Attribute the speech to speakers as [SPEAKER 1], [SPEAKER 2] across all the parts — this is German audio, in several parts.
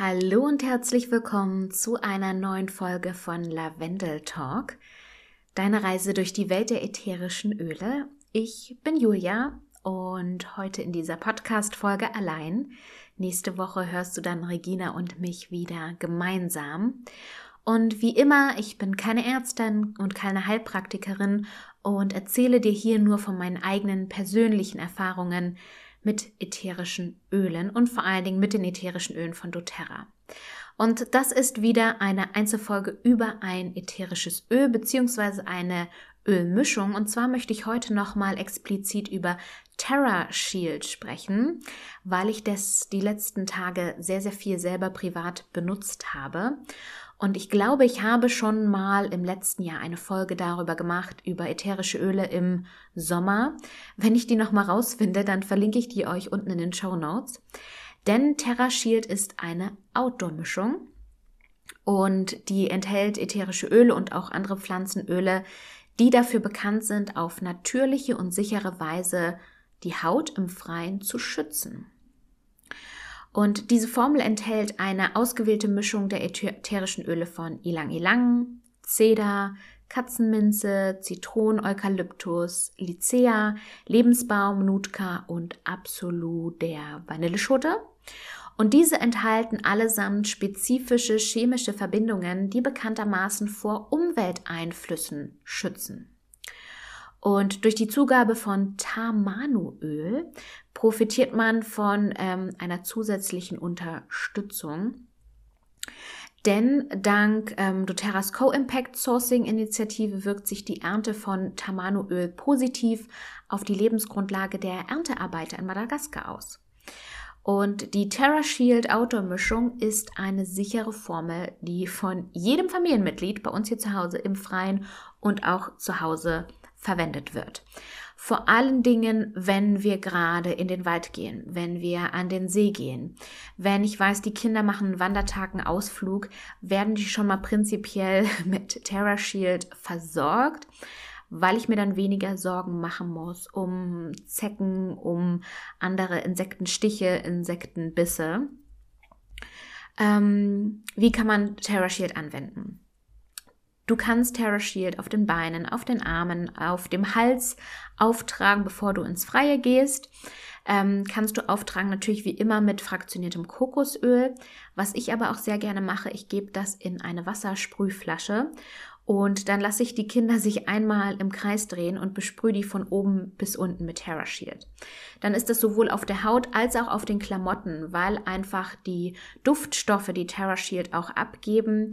[SPEAKER 1] Hallo und herzlich willkommen zu einer neuen Folge von Lavendel Talk, deine Reise durch die Welt der ätherischen Öle. Ich bin Julia und heute in dieser Podcast-Folge allein. Nächste Woche hörst du dann Regina und mich wieder gemeinsam. Und wie immer, ich bin keine Ärztin und keine Heilpraktikerin und erzähle dir hier nur von meinen eigenen persönlichen Erfahrungen mit ätherischen Ölen und vor allen Dingen mit den ätherischen Ölen von doTERRA. Und das ist wieder eine Einzelfolge über ein ätherisches Öl beziehungsweise eine Ölmischung. Und zwar möchte ich heute nochmal explizit über Terra Shield sprechen, weil ich das die letzten Tage sehr, sehr viel selber privat benutzt habe. Und ich glaube, ich habe schon mal im letzten Jahr eine Folge darüber gemacht, über ätherische Öle im Sommer. Wenn ich die nochmal rausfinde, dann verlinke ich die euch unten in den Show Notes. Denn Terra Shield ist eine Outdoor-Mischung und die enthält ätherische Öle und auch andere Pflanzenöle, die dafür bekannt sind, auf natürliche und sichere Weise die Haut im Freien zu schützen. Und diese Formel enthält eine ausgewählte Mischung der ätherischen Öle von Ilang Ilang, Zeder, Katzenminze, Zitron, Eukalyptus, Lycea, Lebensbaum, Nutka und Absolut der Vanilleschote. Und diese enthalten allesamt spezifische chemische Verbindungen, die bekanntermaßen vor Umwelteinflüssen schützen. Und durch die Zugabe von Tamanu-Öl profitiert man von ähm, einer zusätzlichen Unterstützung. Denn dank ähm, doTERRAs Co-Impact Sourcing Initiative wirkt sich die Ernte von Tamanu-Öl positiv auf die Lebensgrundlage der Erntearbeiter in Madagaskar aus. Und die Terra Shield Outdoor Mischung ist eine sichere Formel, die von jedem Familienmitglied bei uns hier zu Hause im Freien und auch zu Hause verwendet wird. Vor allen Dingen, wenn wir gerade in den Wald gehen, wenn wir an den See gehen. Wenn ich weiß, die Kinder machen einen Wandertag, einen Ausflug, werden die schon mal prinzipiell mit Terra Shield versorgt, weil ich mir dann weniger Sorgen machen muss um Zecken, um andere Insektenstiche, Insektenbisse. Ähm, wie kann man Terra Shield anwenden? Du kannst Terra Shield auf den Beinen, auf den Armen, auf dem Hals auftragen, bevor du ins Freie gehst. Ähm, kannst du auftragen natürlich wie immer mit fraktioniertem Kokosöl. Was ich aber auch sehr gerne mache, ich gebe das in eine Wassersprühflasche und dann lasse ich die Kinder sich einmal im Kreis drehen und besprühe die von oben bis unten mit Terra Shield. Dann ist das sowohl auf der Haut als auch auf den Klamotten, weil einfach die Duftstoffe, die Terra Shield auch abgeben,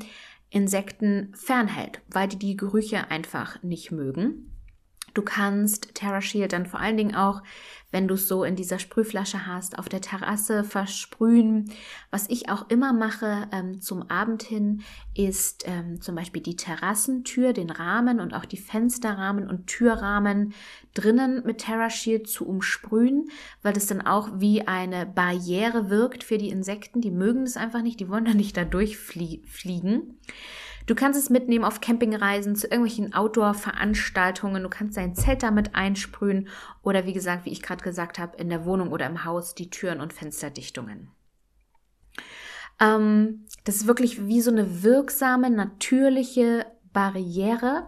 [SPEAKER 1] Insekten fernhält, weil die die Gerüche einfach nicht mögen. Du kannst Terra Shield dann vor allen Dingen auch, wenn du es so in dieser Sprühflasche hast, auf der Terrasse versprühen. Was ich auch immer mache ähm, zum Abend hin, ist ähm, zum Beispiel die Terrassentür, den Rahmen und auch die Fensterrahmen und Türrahmen drinnen mit Terra Shield zu umsprühen, weil das dann auch wie eine Barriere wirkt für die Insekten. Die mögen es einfach nicht, die wollen da nicht da durchfliegen. Du kannst es mitnehmen auf Campingreisen, zu irgendwelchen Outdoor-Veranstaltungen. Du kannst dein Zelt damit einsprühen oder wie gesagt, wie ich gerade gesagt habe, in der Wohnung oder im Haus die Türen und Fensterdichtungen. Ähm, das ist wirklich wie so eine wirksame, natürliche Barriere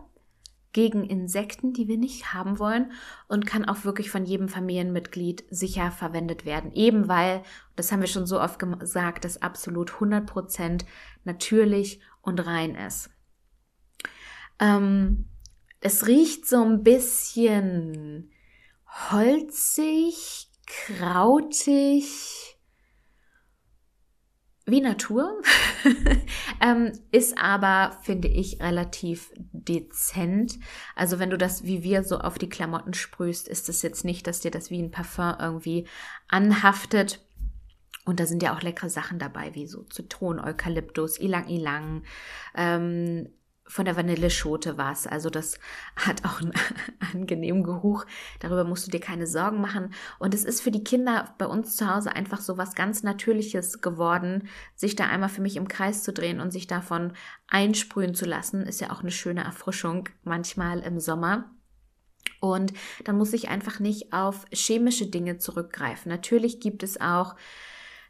[SPEAKER 1] gegen Insekten, die wir nicht haben wollen und kann auch wirklich von jedem Familienmitglied sicher verwendet werden. Eben weil, das haben wir schon so oft gesagt, das absolut 100% natürlich und rein ist. Ähm, es riecht so ein bisschen holzig, krautig, wie Natur, ähm, ist aber, finde ich, relativ dezent. Also wenn du das wie wir so auf die Klamotten sprühst, ist es jetzt nicht, dass dir das wie ein Parfum irgendwie anhaftet. Und da sind ja auch leckere Sachen dabei, wie so Zitronen, Eukalyptus, Ilang Ilang, ähm, von der Vanilleschote war es. Also das hat auch einen angenehmen Geruch. Darüber musst du dir keine Sorgen machen. Und es ist für die Kinder bei uns zu Hause einfach so was ganz Natürliches geworden, sich da einmal für mich im Kreis zu drehen und sich davon einsprühen zu lassen. Ist ja auch eine schöne Erfrischung manchmal im Sommer. Und dann muss ich einfach nicht auf chemische Dinge zurückgreifen. Natürlich gibt es auch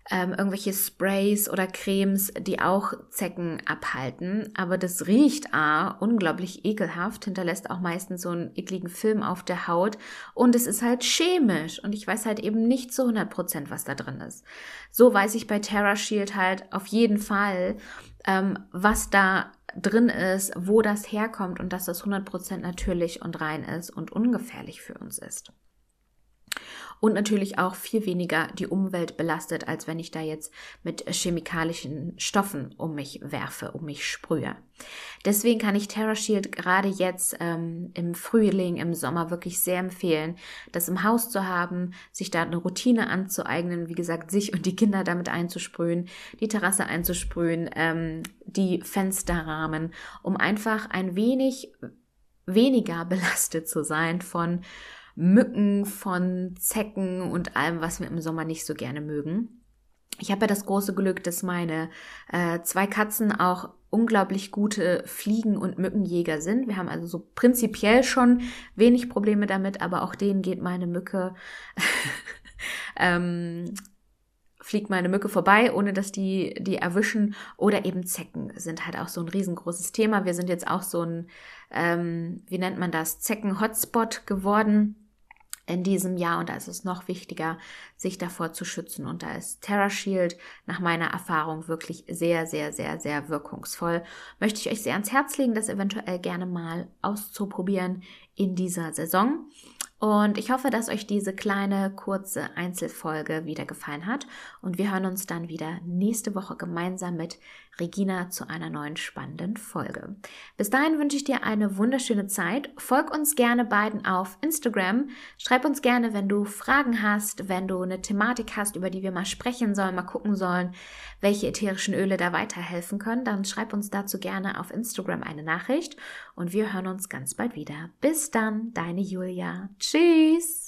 [SPEAKER 1] ähm, irgendwelche Sprays oder Cremes, die auch Zecken abhalten. Aber das riecht A, unglaublich ekelhaft, hinterlässt auch meistens so einen ekligen Film auf der Haut und es ist halt chemisch und ich weiß halt eben nicht zu 100 Prozent, was da drin ist. So weiß ich bei Terra Shield halt auf jeden Fall, ähm, was da drin ist, wo das herkommt und dass das 100 Prozent natürlich und rein ist und ungefährlich für uns ist und natürlich auch viel weniger die Umwelt belastet, als wenn ich da jetzt mit chemikalischen Stoffen um mich werfe, um mich sprühe. Deswegen kann ich Terra Shield gerade jetzt ähm, im Frühling, im Sommer wirklich sehr empfehlen, das im Haus zu haben, sich da eine Routine anzueignen, wie gesagt, sich und die Kinder damit einzusprühen, die Terrasse einzusprühen, ähm, die Fensterrahmen, um einfach ein wenig weniger belastet zu sein von Mücken, von Zecken und allem, was wir im Sommer nicht so gerne mögen. Ich habe ja das große Glück, dass meine äh, zwei Katzen auch unglaublich gute Fliegen- und Mückenjäger sind. Wir haben also so prinzipiell schon wenig Probleme damit, aber auch denen geht meine Mücke, ähm, fliegt meine Mücke vorbei, ohne dass die die erwischen. Oder eben Zecken sind halt auch so ein riesengroßes Thema. Wir sind jetzt auch so ein, ähm, wie nennt man das, Zecken-Hotspot geworden in diesem Jahr und da ist es noch wichtiger, sich davor zu schützen. Und da ist Terra Shield nach meiner Erfahrung wirklich sehr, sehr, sehr, sehr wirkungsvoll. Möchte ich euch sehr ans Herz legen, das eventuell gerne mal auszuprobieren in dieser Saison. Und ich hoffe, dass euch diese kleine, kurze Einzelfolge wieder gefallen hat. Und wir hören uns dann wieder nächste Woche gemeinsam mit Regina zu einer neuen spannenden Folge. Bis dahin wünsche ich dir eine wunderschöne Zeit. Folg uns gerne beiden auf Instagram. Schreib uns gerne, wenn du Fragen hast, wenn du eine Thematik hast, über die wir mal sprechen sollen, mal gucken sollen, welche ätherischen Öle da weiterhelfen können. Dann schreib uns dazu gerne auf Instagram eine Nachricht und wir hören uns ganz bald wieder. Bis dann, deine Julia. Tschüss!